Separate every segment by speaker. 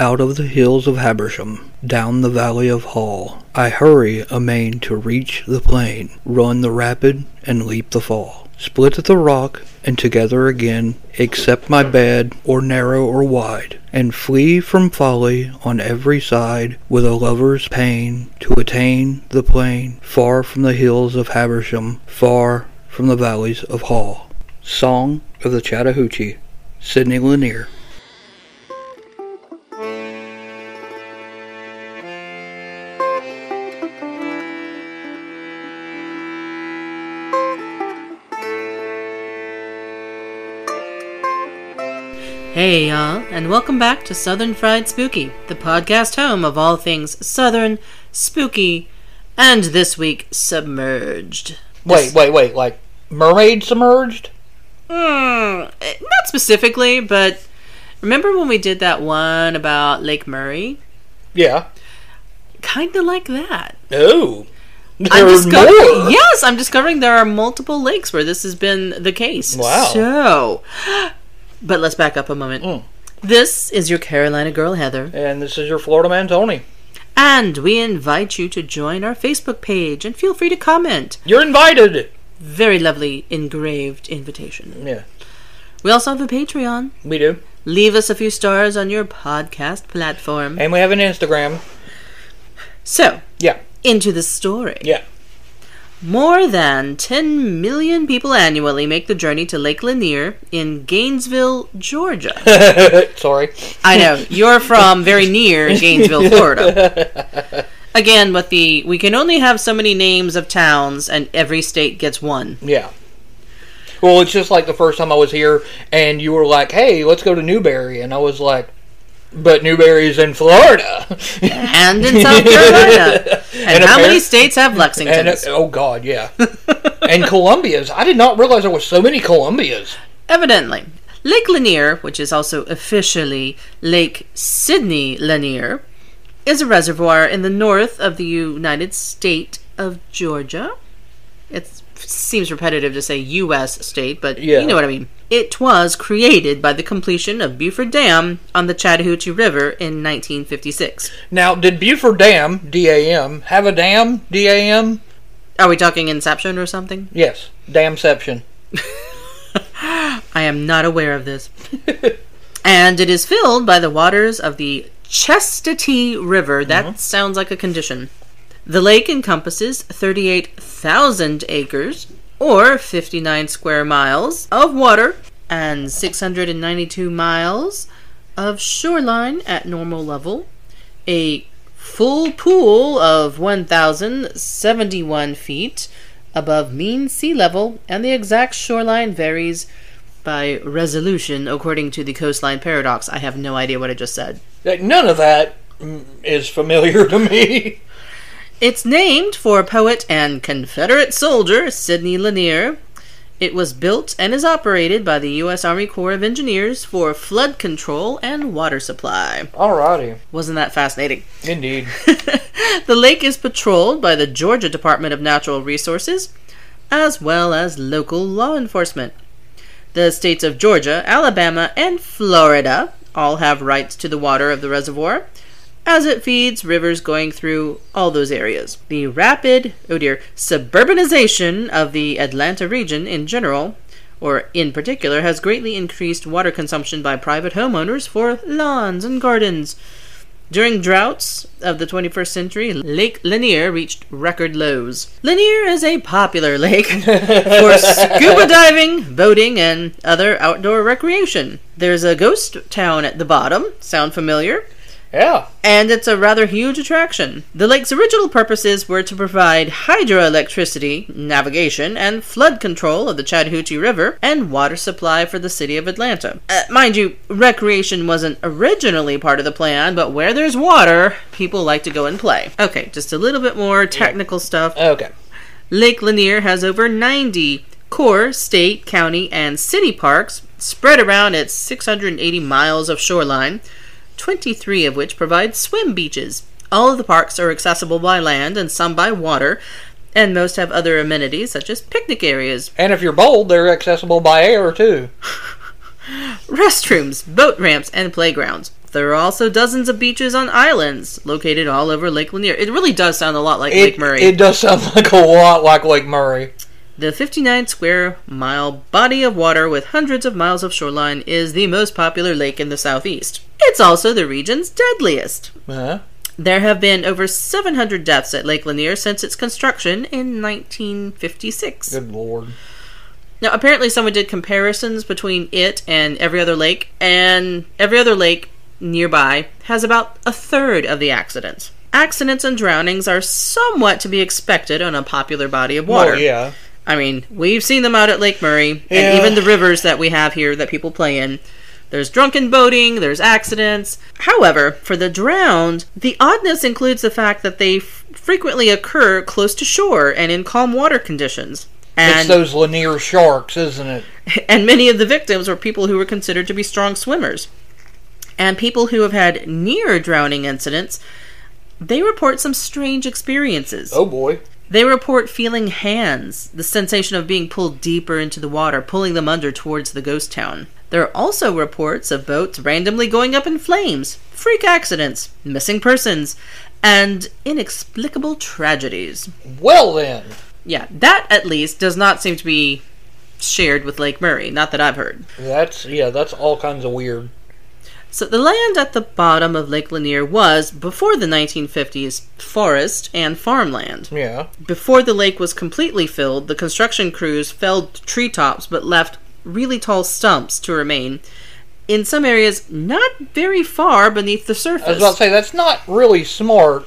Speaker 1: Out of the hills of Habersham, down the valley of Hall, I hurry amain to reach the plain, run the rapid and leap the fall. Split the rock and together again, accept my bed, or narrow or wide, and flee from folly on every side with a lover's pain to attain the plain, far from the hills of Habersham, far from the valleys of Hall. Song of the Chattahoochee, Sidney Lanier.
Speaker 2: Hey, y'all, and welcome back to Southern Fried Spooky, the podcast home of all things Southern, spooky, and this week submerged.
Speaker 1: Wait, wait, wait, like mermaid submerged?
Speaker 2: Hmm, not specifically, but remember when we did that one about Lake Murray?
Speaker 1: Yeah.
Speaker 2: Kind of like that.
Speaker 1: Oh.
Speaker 2: I'm discovering,
Speaker 1: more.
Speaker 2: yes, I'm discovering there are multiple lakes where this has been the case.
Speaker 1: Wow.
Speaker 2: So, but let's back up a moment.
Speaker 1: Mm.
Speaker 2: This is your Carolina girl, Heather.
Speaker 1: And this is your Florida man, Tony.
Speaker 2: And we invite you to join our Facebook page and feel free to comment.
Speaker 1: You're invited.
Speaker 2: Very lovely engraved invitation.
Speaker 1: Yeah,
Speaker 2: We also have a Patreon.
Speaker 1: we do.
Speaker 2: Leave us a few stars on your podcast platform.
Speaker 1: And we have an Instagram.
Speaker 2: So,
Speaker 1: Yeah,
Speaker 2: into the story.
Speaker 1: yeah.
Speaker 2: More than 10 million people annually make the journey to Lake Lanier in Gainesville, Georgia.
Speaker 1: Sorry.
Speaker 2: I know, you're from very near Gainesville, Florida. Again, with the we can only have so many names of towns and every state gets one.
Speaker 1: Yeah. Well, it's just like the first time I was here, and you were like, "Hey, let's go to Newberry," and I was like, "But Newberry's in Florida."
Speaker 2: And in South Carolina. And,
Speaker 1: And
Speaker 2: how many states have
Speaker 1: and
Speaker 2: Lexingtons?
Speaker 1: uh, oh god, yeah. and Columbia's. I did not realize there was so many Columbias.
Speaker 2: Evidently. Lake Lanier, which is also officially Lake Sidney Lanier, is a reservoir in the north of the United State of Georgia. It seems repetitive to say U.S. state, but
Speaker 1: Yeah.
Speaker 2: you know what I mean. It was created by the completion of Buford Dam on the Chattahoochee River in 1956.
Speaker 1: Now, did Buford Dam (DAM) have a dam (DAM)?
Speaker 2: Are we talking Inception or something?
Speaker 1: Yes, damception.
Speaker 2: I am not aware of this. and it is filled by the waters of the Chestatee River. That uh-huh. sounds like a condition. The lake encompasses 38,000 acres, or 59 square miles, of water and 692 miles of shoreline at normal level, a full pool of 1,071 feet above mean sea level, and the exact shoreline varies by resolution according to the coastline paradox. I have no idea what I just said.
Speaker 1: None of that mm, familiar to me.
Speaker 2: It's named for poet and Confederate soldier Sidney Lanier. It was built and is operated by the U.S. Army Corps of Engineers for flood control and water supply.
Speaker 1: Alrighty,
Speaker 2: Wasn't that fascinating?
Speaker 1: indeed.
Speaker 2: the lake is patrolled by the Georgia Department of Natural Resources, as well as local law enforcement. The states of Georgia, Alabama, and Florida all have rights to the water of the reservoir, as it feeds rivers going through all those areas. The rapid, oh dear, suburbanization of the Atlanta region in general, or in particular, has greatly increased water consumption by private homeowners for lawns and gardens. During droughts of the 21st century, Lake Lanier reached record lows. Lanier is a popular lake for scuba diving, boating, and other outdoor recreation. There's a ghost town at the bottom. Sound familiar?
Speaker 1: Yeah.
Speaker 2: and it's a rather huge attraction. The lake's original purposes were to provide hydroelectricity, navigation, and flood control of the Chattahoochee River, and water supply for the city of Atlanta. Uh, mind you, recreation wasn't originally part of the plan, but where there's water, people like to go and play. Okay, just a little bit more technical stuff.
Speaker 1: Okay.
Speaker 2: Lake Lanier has over 90 core state, county, and city parks spread around its 680 miles of shoreline, 23 of which provide swim beaches. All of the parks are accessible by land and some by water, and most have other amenities such as picnic areas,
Speaker 1: And if you're bold, they're accessible by air too.
Speaker 2: restrooms, boat ramps, and playgrounds. There are also dozens of beaches on islands located all over Lake Lanier. It really does sound a lot like
Speaker 3: It,
Speaker 2: Lake Murray.
Speaker 3: it does sound like a lot like Lake Murray.
Speaker 2: The 59 square mile body of water with hundreds of miles of shoreline is the most popular lake in the southeast. It's also the region's deadliest.
Speaker 3: Uh-huh.
Speaker 2: There have been over 700 deaths at Lake Lanier since its construction in 1956.
Speaker 3: Good lord.
Speaker 2: Now, apparently, someone did comparisons between it and every other lake, and every other lake nearby has about a third of the accidents. Accidents and drownings are somewhat to be expected on a popular body of water.
Speaker 3: Oh, yeah.
Speaker 2: I mean, we've seen them out at Lake Murray,
Speaker 3: Yeah.
Speaker 2: and even the rivers that we have here that people play in. There's drunken boating, there's accidents. However, for the drowned, the oddness includes the fact that they f- frequently occur close to shore and in calm water conditions.
Speaker 3: it's
Speaker 2: And,
Speaker 3: those Lanier sharks, isn't it?
Speaker 2: and many of the victims were people who were considered to be strong swimmers. And people who have had near drowning incidents, they report some strange experiences.
Speaker 3: Oh boy.
Speaker 2: They report feeling hands, the sensation of being pulled deeper into the water, pulling them under towards the ghost town. There are also reports of boats randomly going up in flames, freak accidents, missing persons, and inexplicable tragedies.
Speaker 3: Well then.
Speaker 2: Yeah, that at least does not seem to be shared with Lake Murray, not that I've heard.
Speaker 3: That's yeah, that's all kinds of weird.
Speaker 2: So the land at the bottom of Lake Lanier was, before the 1950s, forest and farmland.
Speaker 3: Yeah.
Speaker 2: Before the lake was completely filled, the construction crews felled treetops but left really tall stumps to remain. In some areas, not very far beneath the surface.
Speaker 3: I was about to say that's not really smart.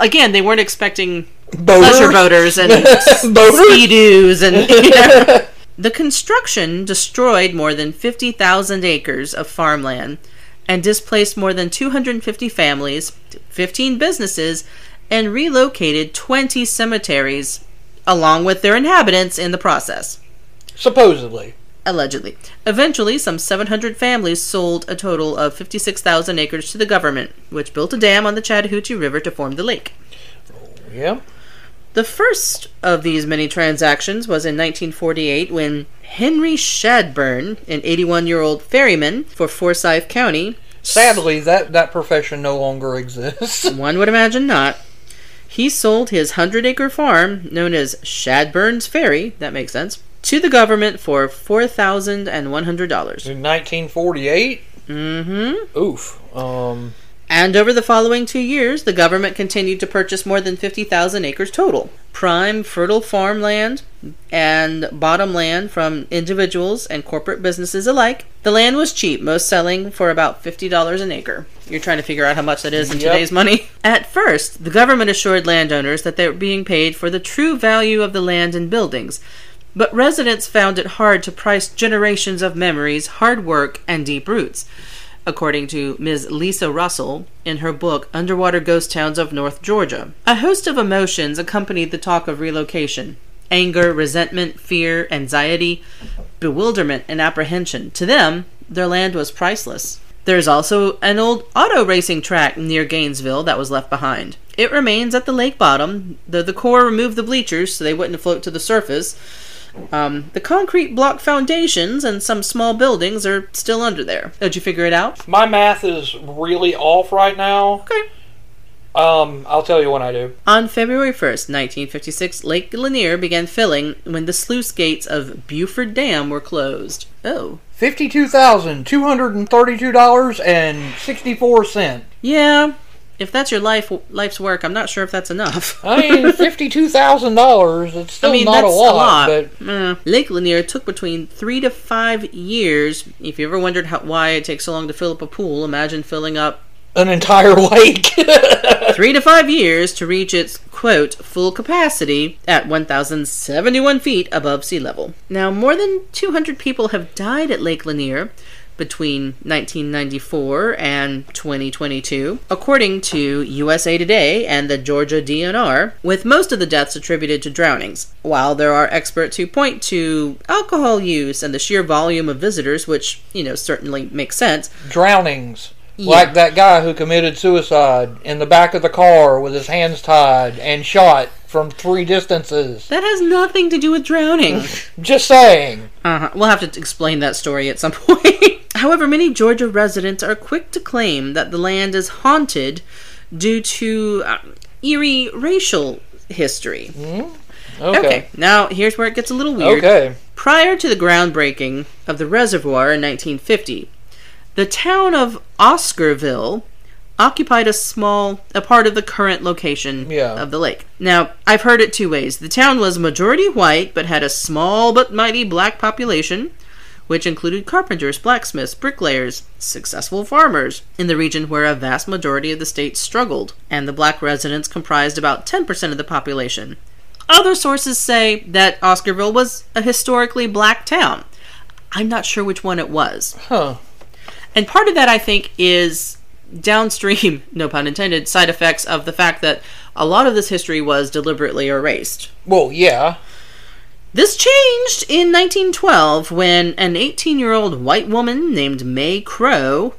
Speaker 2: Again, they weren't expecting
Speaker 3: Boaters?
Speaker 2: pleasure boaters and speedos and you know. the construction destroyed more than 50,000 acres of farmland and displaced more than 250 families, 15 businesses, and relocated 20 cemeteries along with their inhabitants in the process.
Speaker 3: Supposedly.
Speaker 2: Allegedly. Eventually, some 700 families sold a total of 56,000 acres to the government, which built a dam on the Chattahoochee River to form the lake.
Speaker 3: Yeah.
Speaker 2: The first of these many transactions was in 1948 when Henry Shadburn, an 81 year old ferryman for Forsyth County,
Speaker 3: Sadly, that that profession no longer exists.
Speaker 2: one would imagine not, he sold his 100 acre farm, known as Shadburn's Ferry, that makes sense, to the government for $4,100.
Speaker 3: In 1948.
Speaker 2: Mm hmm.
Speaker 3: Oof. Um.
Speaker 2: And over the following two years, the government continued to purchase more than 50,000 acres total. Prime, fertile farmland and bottom land from individuals and corporate businesses alike. The land was cheap, most selling for about $50 an acre. You're trying to figure out how much that is in
Speaker 3: Yep.
Speaker 2: today's money. At first, the government assured landowners that they were being paid for the true value of the land and buildings. But residents found it hard to price generations of memories, hard work, and deep roots according to Ms. Lisa Russell in her book Underwater Ghost Towns of North Georgia. A host of emotions accompanied the talk of relocation anger, resentment, fear, anxiety, bewilderment, and apprehension. To them, their land was priceless. There's also an old auto racing track near Gainesville that was left behind. It remains at the lake bottom, though the Corps removed the bleachers so they wouldn't float to the surface. Um, the concrete block foundations and some small buildings are still under there. Did you figure it out?
Speaker 3: My math is really off right now.
Speaker 2: Okay.
Speaker 3: Um. I'll tell you when I do.
Speaker 2: On February 1st, 1956, Lake Lanier began filling when the sluice gates of Buford Dam were closed. Oh.
Speaker 3: Fifty-two thousand two hundred and thirty-two dollars and sixty-four cent.
Speaker 2: Yeah, if that's your life life's work, I'm not sure if that's enough.
Speaker 3: I mean, fifty-two thousand dollars. It's still
Speaker 2: I mean,
Speaker 3: not
Speaker 2: that's
Speaker 3: a lot, but.
Speaker 2: Lake Lanier took between three to five years. If you ever wondered how, why it takes so long to fill up a pool, imagine filling up
Speaker 3: an entire lake.
Speaker 2: three to five years to reach its quote full capacity at 1,071 feet above sea level. Now, more than 200 people have died at Lake Lanier between 1994 and 2022, according to USA Today and the Georgia DNR, with most of the deaths attributed to drownings. While there are experts who point to alcohol use and the sheer volume of visitors, which, you know, certainly makes sense,
Speaker 3: Drownings.
Speaker 2: Yeah.
Speaker 3: Like that guy who committed suicide in the back of the car with his hands tied and shot from three distances.
Speaker 2: that has nothing to do with drowning.
Speaker 3: Just saying.
Speaker 2: Uh-huh. We'll have to explain that story at some point. However, many Georgia residents are quick to claim that the land is haunted due to uh, eerie racial history.
Speaker 1: Okay.
Speaker 2: Okay, now here's where it gets a little weird.
Speaker 1: Okay.
Speaker 2: Prior to the groundbreaking of the reservoir in 1950, the town of Oscarville occupied a small a part of the current location
Speaker 1: Yeah.
Speaker 2: of the lake. Now, I've heard it two ways. The town was majority white but had a small but mighty black population, which included carpenters, blacksmiths, bricklayers, successful farmers in the region where a vast majority of the state struggled, and the black residents comprised about 10% of the population. Other sources say that Oscarville was a historically black town. I'm not sure which one it was.
Speaker 1: Huh.
Speaker 2: And part of that, I think, is downstream, no pun intended, side effects of the fact that a lot of this history was deliberately erased.
Speaker 1: Well, yeah.
Speaker 2: This changed in 1912 when an 18 year old white woman named Mae Crow,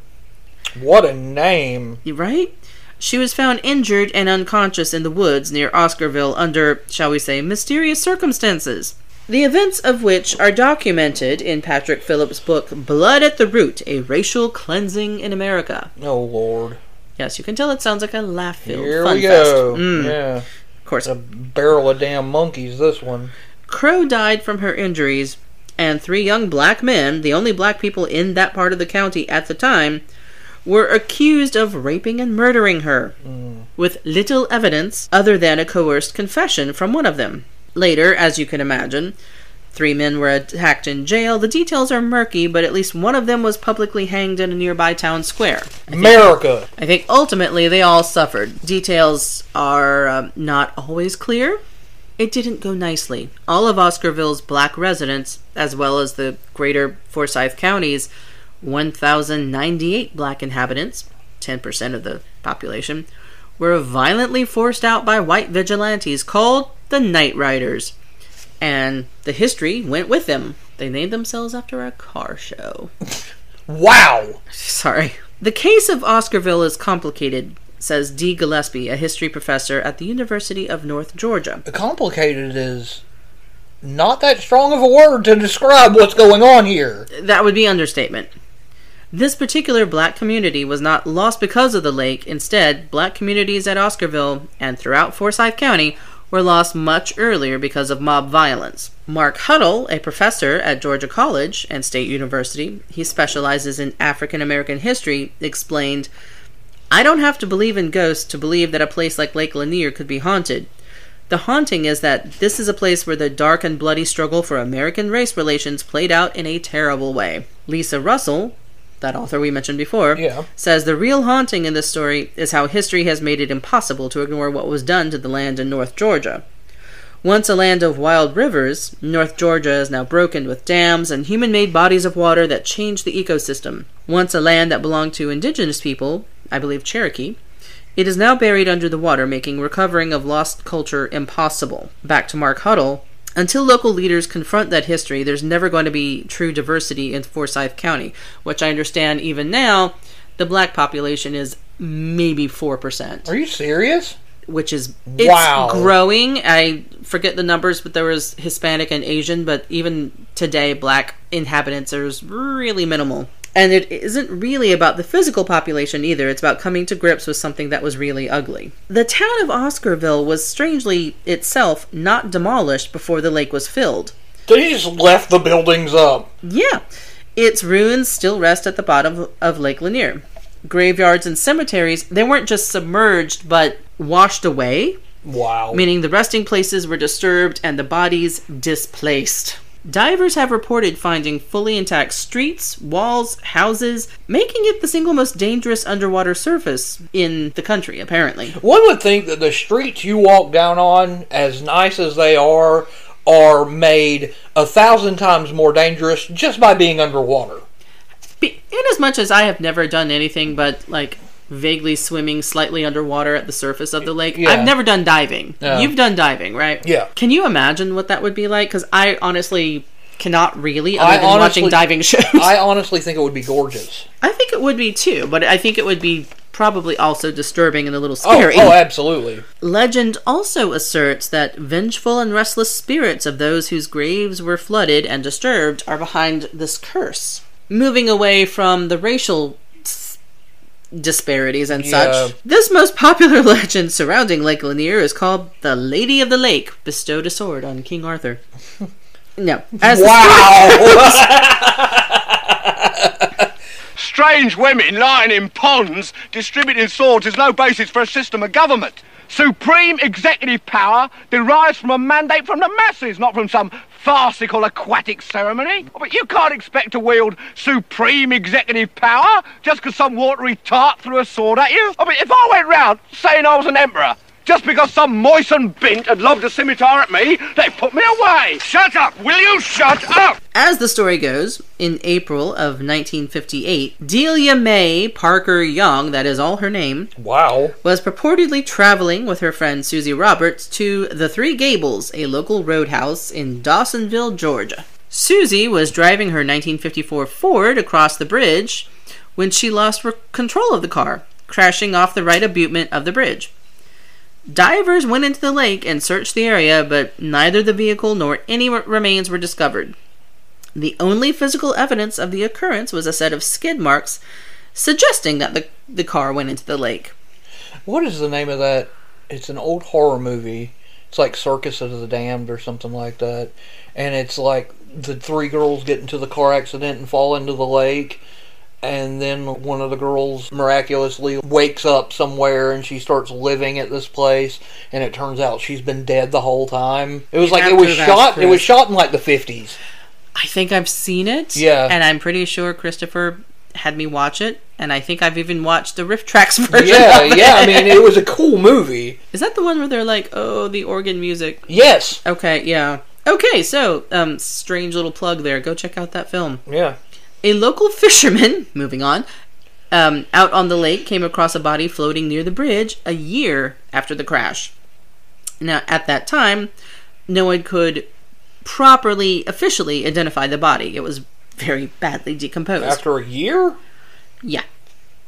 Speaker 1: What a name.
Speaker 2: right? She was found injured and unconscious in the woods near Oscarville under, shall we say, mysterious circumstances. The events of which are documented in Patrick Phillips' book Blood at the Root A Racial Cleansing in America.
Speaker 1: Oh, Lord.
Speaker 2: Yes, you can tell it sounds like a laugh filled
Speaker 1: Here
Speaker 2: fun
Speaker 1: we
Speaker 2: fest.
Speaker 1: go.
Speaker 2: Mm,
Speaker 1: Yeah.
Speaker 2: Of course,
Speaker 1: A barrel of damn monkeys, this one.
Speaker 2: Crow died from her injuries, and three young black men, the only black people in that part of the county at the time, were accused of raping and murdering her, with little evidence other than a coerced confession from one of them. Later, as you can imagine, three men were attacked in jail. The details are murky, but at least one of them was publicly hanged in a nearby town square.
Speaker 1: America.
Speaker 2: I think ultimately they all suffered. Details are um, not always clear. It didn't go nicely. All of Oscarville's black residents, as well as the greater Forsyth county's 1,098 black inhabitants, 10% of the population, were violently forced out by white vigilantes called the Night Riders. And the history went with them. They named themselves after a car show.
Speaker 1: Wow.
Speaker 2: Sorry. The case of Oscarville is complicated, says Dee Gillespie, a history professor at the University of North Georgia.
Speaker 1: Complicated is not that strong of a word to describe what's going on here.
Speaker 2: That would be understatement. This particular black community was not lost because of the lake. Instead, black communities at Oscarville and throughout Forsyth County were lost much earlier because of mob violence. Mark Huddle, a professor at Georgia College and State University, he specializes in African American history, explained I don't have to believe in ghosts to believe that a place like Lake Lanier could be haunted. The haunting is that this is a place where the dark and bloody struggle for American race relations played out in a terrible way. Lisa Russell, that author we mentioned before,
Speaker 1: Yeah.
Speaker 2: says the real haunting in this story is how history has made it impossible to ignore what was done to the land in North Georgia. Once a land of wild rivers, North Georgia is now broken with dams and human made bodies of water that change the ecosystem. Once a land that belonged to indigenous people, I believe Cherokee, it is now buried under the water, making recovering of lost culture impossible. Back to Mark Huddle. Until local leaders confront that history, there's never going to be true diversity in Forsyth County, which I understand even now the black population is maybe 4%
Speaker 1: Are you serious?
Speaker 2: which is it's
Speaker 1: Wow.
Speaker 2: growing. I forget the numbers, but there was Hispanic and Asian, but even today, black inhabitants are really minimal. And it isn't really about the physical population either. It's about coming to grips with something that was really ugly. The town of Oscarville was strangely itself not demolished before the lake was filled.
Speaker 1: They just left the buildings up.
Speaker 2: Yeah, its ruins still rest at the bottom of Lake Lanier. Graveyards and cemeteries, they weren't just submerged, but washed away
Speaker 1: Wow.
Speaker 2: meaning the resting places were disturbed and the bodies displaced. Divers have reported finding fully intact streets, walls, houses, making it the single most dangerous underwater surface in the country, apparently.
Speaker 1: One would think that the streets you walk down on, as nice as they are, are made a thousand times more dangerous just by being underwater.
Speaker 2: Be- In as much as I have never done anything but, like, vaguely swimming slightly underwater at the surface of the lake,
Speaker 1: Yeah.
Speaker 2: I've never done diving.
Speaker 1: Yeah.
Speaker 2: You've done diving, right?
Speaker 1: Yeah.
Speaker 2: Can you imagine what that would be like? Because I honestly cannot really, other
Speaker 1: I
Speaker 2: than
Speaker 1: honestly-
Speaker 2: watching diving shows.
Speaker 1: I honestly think it would be gorgeous.
Speaker 2: I think it would be too, but I think it would be probably also disturbing and a little
Speaker 1: Oh,
Speaker 2: scary.
Speaker 1: oh, absolutely.
Speaker 2: Legend also asserts that vengeful and restless spirits of those whose graves were flooded and disturbed are behind this curse. moving away from the racial disparities and
Speaker 1: Yeah.
Speaker 2: such, this most popular legend surrounding Lake Lanier is called the Lady of the Lake bestowed a sword on King Arthur. No, as the
Speaker 1: Wow.
Speaker 4: Strange women lying in ponds distributing swords is no basis for a system of government. Supreme executive power derives from a mandate from the masses, not from some farcical aquatic ceremony. Oh, but you can't expect to wield supreme executive power just because some watery tart threw a sword at you. Oh, I mean, if I went round saying I was an emperor, just because some moistened bint had lobbed a scimitar at me, they put me away. Shut up, will you? Shut up!
Speaker 2: As the story goes, in April of 1958, Delia May Parker Young, that is all her name,
Speaker 1: wow.
Speaker 2: was purportedly traveling with her friend Susie Roberts to the Three Gables, a local roadhouse in Dawsonville, Georgia. Susie was driving her 1954 Ford across the bridge when she lost control of the car, crashing off the right abutment of the bridge. Divers went into the lake and searched the area, but neither the vehicle nor any remains were discovered. The only physical evidence of the occurrence was a set of skid marks suggesting that the, the car went into the lake.
Speaker 1: What is the name of that? It's an old horror movie. It's like Circus of the Damned or something like that. And it's like the three girls get into the car accident and fall into the lake. And then one of the girls miraculously wakes up somewhere and she starts living at this place. And it turns out she's been dead the whole time. It was
Speaker 2: You
Speaker 1: like it was shot. It was shot in like the fifties.
Speaker 2: I think I've seen it.
Speaker 1: Yeah.
Speaker 2: And I'm pretty sure Christopher had me watch it. And I think I've even watched the RiffTrax version.
Speaker 1: Yeah,
Speaker 2: of it.
Speaker 1: yeah. I mean, it was a cool movie.
Speaker 2: Is that the one where they're like, oh, the organ music?
Speaker 1: Yes.
Speaker 2: Okay, yeah. Okay, so, um, strange little plug there. Go check out that film.
Speaker 1: Yeah.
Speaker 2: A local fisherman, moving on, um, out on the lake came across a body floating near the bridge a year after the crash. Now, at that time, no one could properly, officially identify the body. It was very badly decomposed.
Speaker 1: After a year,
Speaker 2: yeah,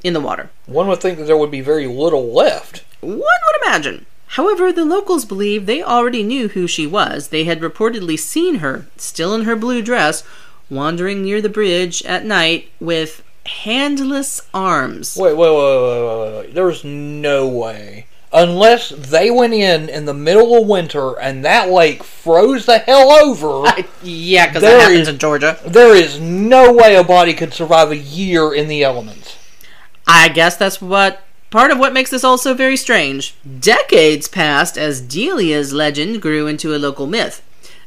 Speaker 2: in the water.
Speaker 1: one would think that there would be very little left.
Speaker 2: One would imagine. However, the locals believe they already knew who she was. They had reportedly seen her, still in her blue dress, wandering near the bridge at night with handless arms.
Speaker 1: Wait, wait, wait, wait, wait, wait, wait. There's no way. Unless they went in in the middle of winter and that lake froze the hell over,
Speaker 2: I- yeah, because
Speaker 1: There
Speaker 2: that happens
Speaker 1: is-
Speaker 2: in Georgia.
Speaker 1: there is no way a body could survive a year in the elements.
Speaker 2: I guess that's what part of what makes this all so very strange. Decades passed as Delia's legend grew into a local myth.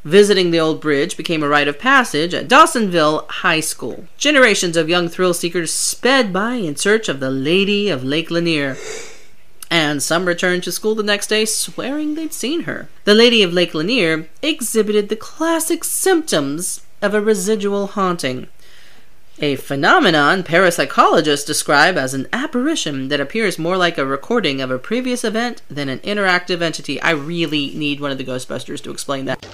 Speaker 2: Visiting the old bridge became a rite of passage at Dawsonville High School. Generations of young thrill seekers sped by in search of the Lady of Lake Lanier. And some returned to school the next day swearing they'd seen her. The Lady of Lake Lanier exhibited the classic symptoms of a residual haunting. A phenomenon parapsychologists describe as an apparition that appears more like a recording of a previous event than an interactive entity. I really need one of the Ghostbusters to explain that.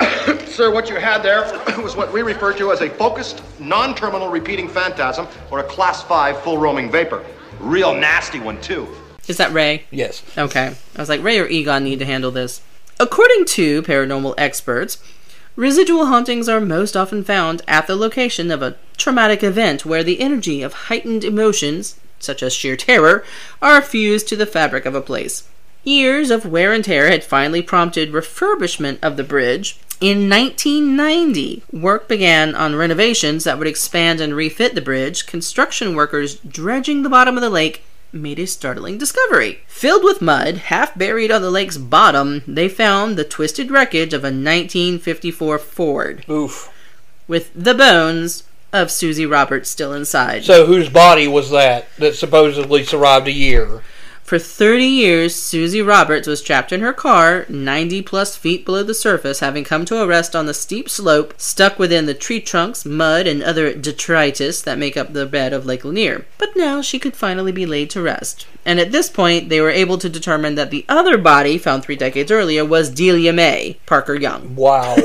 Speaker 5: Sir, what you had there was what we refer to as a focused, non-terminal repeating phantasm or a class 5 full roaming vapor. Real nasty one, too.
Speaker 2: Is that Ray?
Speaker 1: Yes.
Speaker 2: Okay. I was like, Ray or Egon need to handle this. According to paranormal experts, residual hauntings are most often found at the location of a traumatic event where the energy of heightened emotions, such as sheer terror, are fused to the fabric of a place. Years of wear and tear had finally prompted refurbishment of the bridge. In 1990, work began on renovations that would expand and refit the bridge. Construction workers dredging the bottom of the lake made a startling discovery. Filled with mud, half buried on the lake's bottom, they found the twisted wreckage of a 1954 Ford
Speaker 1: Oof.
Speaker 2: with the bones of Susie Roberts still inside.
Speaker 1: So whose body was that that supposedly survived a year?
Speaker 2: For 30 years, Susie Roberts was trapped in her car, 90 plus feet below the surface, having come to a rest on the steep slope, stuck within the tree trunks, mud, and other detritus that make up the bed of Lake Lanier. But now she could finally be laid to rest. And at this point, they were able to determine that the other body, found three decades earlier, was Delia May, Parker Young.
Speaker 1: Wow.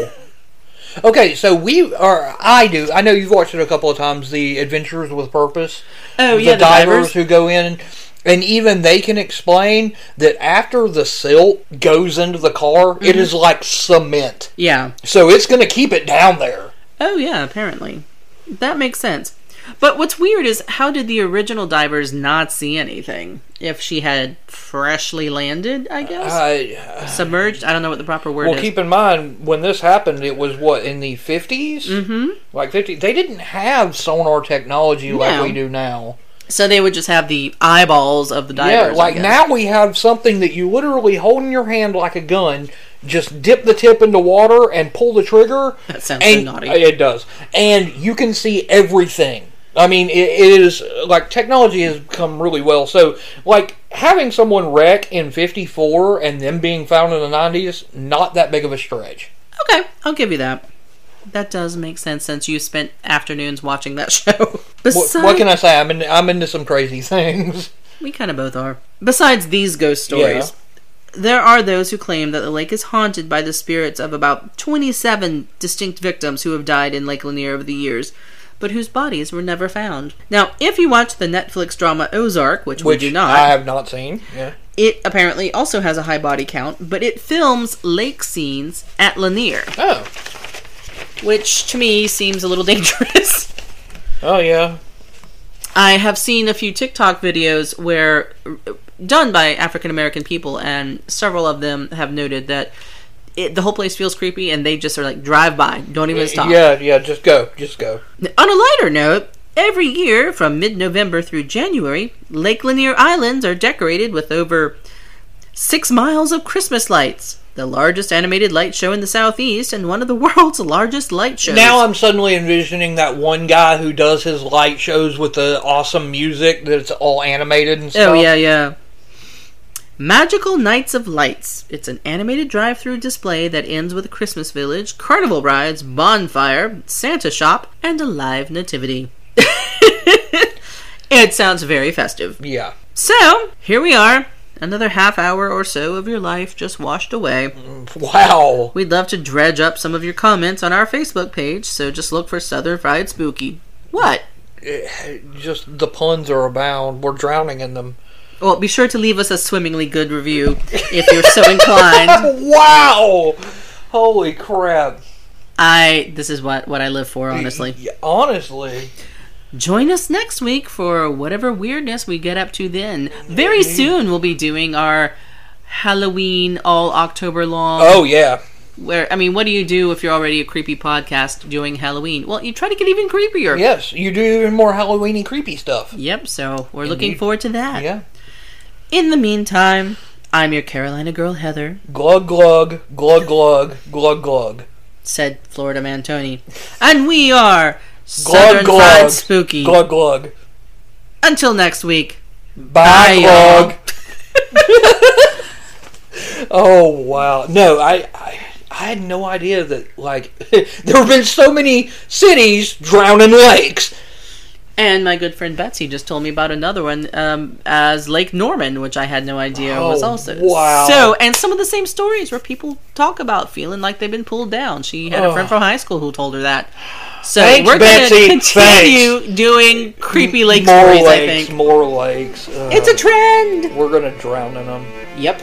Speaker 1: okay, so we are. I do. I know you've watched it a couple of times. The Adventures with Purpose.
Speaker 2: Oh,
Speaker 1: the
Speaker 2: yeah, the
Speaker 1: divers,
Speaker 2: divers.
Speaker 1: who go in. And even they can explain that after the silt goes into the car, it is like cement.
Speaker 2: Yeah.
Speaker 1: So it's going to keep it down there.
Speaker 2: Oh, yeah, apparently. That makes sense. But what's weird is how did the original divers not see anything? If she had freshly landed, I guess
Speaker 1: I,
Speaker 2: submerged. I don't know what the proper word
Speaker 1: well,
Speaker 2: is.
Speaker 1: keep in mind when this happened, it was what in the 50s,
Speaker 2: mm-hmm.
Speaker 1: like fifty. They didn't have sonar technology like we do now.
Speaker 2: So they would just have the eyeballs of the divers.
Speaker 1: yeah, like now we have something that you literally hold in your hand like a gun. Just dip the tip into water and pull the trigger.
Speaker 2: That sounds so naughty.
Speaker 1: Uh, it does, and you can see everything. I mean, it, it is like technology has come really well. So, like having someone wreck in '54 and them being found in the '90s, not that big of a stretch.
Speaker 2: Okay, I'll give you that. That does make sense since you spent afternoons watching that show.
Speaker 1: What,
Speaker 2: Besides,
Speaker 1: what can I say? I'm in, I'm into some crazy things.
Speaker 2: we kind of both are. Besides these ghost stories, there are those who claim that the lake is haunted by the spirits of about 27 distinct victims who have died in Lake Lanier over the years, but whose bodies were never found. Now, if you watch the Netflix drama Ozark, which,
Speaker 1: Which
Speaker 2: we do not,
Speaker 1: I have not seen. Yeah.
Speaker 2: it apparently also has a high body count, but it films lake scenes at Lanier,
Speaker 1: Oh.
Speaker 2: Which to me seems a little dangerous.
Speaker 1: Oh yeah.
Speaker 2: I have seen a few TikTok videos where done by African American people, and several of them have noted that it, the whole place feels creepy, and they just are like drive by, don't even stop.
Speaker 1: Yeah, yeah. Just go. Just go.
Speaker 2: On a lighter note, every year from mid-November through January, Lake Lanier Islands are decorated with over six miles of Christmas lights. The largest animated light show in the southeast, and one of the world's largest light shows.
Speaker 1: Now I'm suddenly envisioning that one guy who does his light shows with the awesome music that's all animated and stuff.
Speaker 2: Oh yeah, yeah. Magical Nights of Lights. It's an animated drive-through display that ends with a Christmas village, carnival rides, bonfire, Santa shop, and a live nativity. it sounds very festive.
Speaker 1: Yeah.
Speaker 2: So, here we are. Another half hour or so of your life just washed away.
Speaker 1: Mm, wow.
Speaker 2: We'd love to dredge up some of your comments on our Facebook page, so just look for Southern Fried Spooky. What?
Speaker 1: Eh, just the puns are abound. We're drowning in them.
Speaker 2: Well, be sure to leave us a swimmingly good review if you're so inclined.
Speaker 1: Wow. Holy crap.
Speaker 2: I this is what what I live for, honestly.
Speaker 1: Honestly.
Speaker 2: Join us next week for whatever weirdness we get up to then. Very soon we'll be doing our Halloween all October long.
Speaker 1: Oh yeah.
Speaker 2: Where I mean, what do you do if you're already a creepy podcast doing Halloween? Well, you try to get even creepier.
Speaker 1: Yes, you do even more Halloweeny creepy stuff.
Speaker 2: Yep. So we're looking
Speaker 1: Indeed.
Speaker 2: forward to that.
Speaker 1: Yeah.
Speaker 2: In the meantime, I'm your Carolina girl Heather.
Speaker 1: Glug glug, glug glug, glug glug.
Speaker 2: Said Florida man Tony, and we are
Speaker 1: Glug
Speaker 2: Southern Fried
Speaker 1: glug.
Speaker 2: Spooky.
Speaker 1: Glug glug.
Speaker 2: Until next week.
Speaker 1: Bye,
Speaker 2: Bye,
Speaker 1: glug. oh wow. No, I, I I had no idea that like there have been so many cities drowning lakes.
Speaker 2: And my good friend Betsy just told me about another one um, as Lake Norman, which I had no idea was
Speaker 1: Oh,
Speaker 2: also.
Speaker 1: wow.
Speaker 2: So, and some of the same stories where people talk about feeling like they've been pulled down. She had a friend from high school who told her that. So
Speaker 1: Thanks,
Speaker 2: we're going to continue doing creepy lake
Speaker 1: more
Speaker 2: stories.
Speaker 1: lakes,
Speaker 2: I think
Speaker 1: more lakes. Uh,
Speaker 2: it's a trend.
Speaker 1: We're gonna drown in them.
Speaker 2: Yep.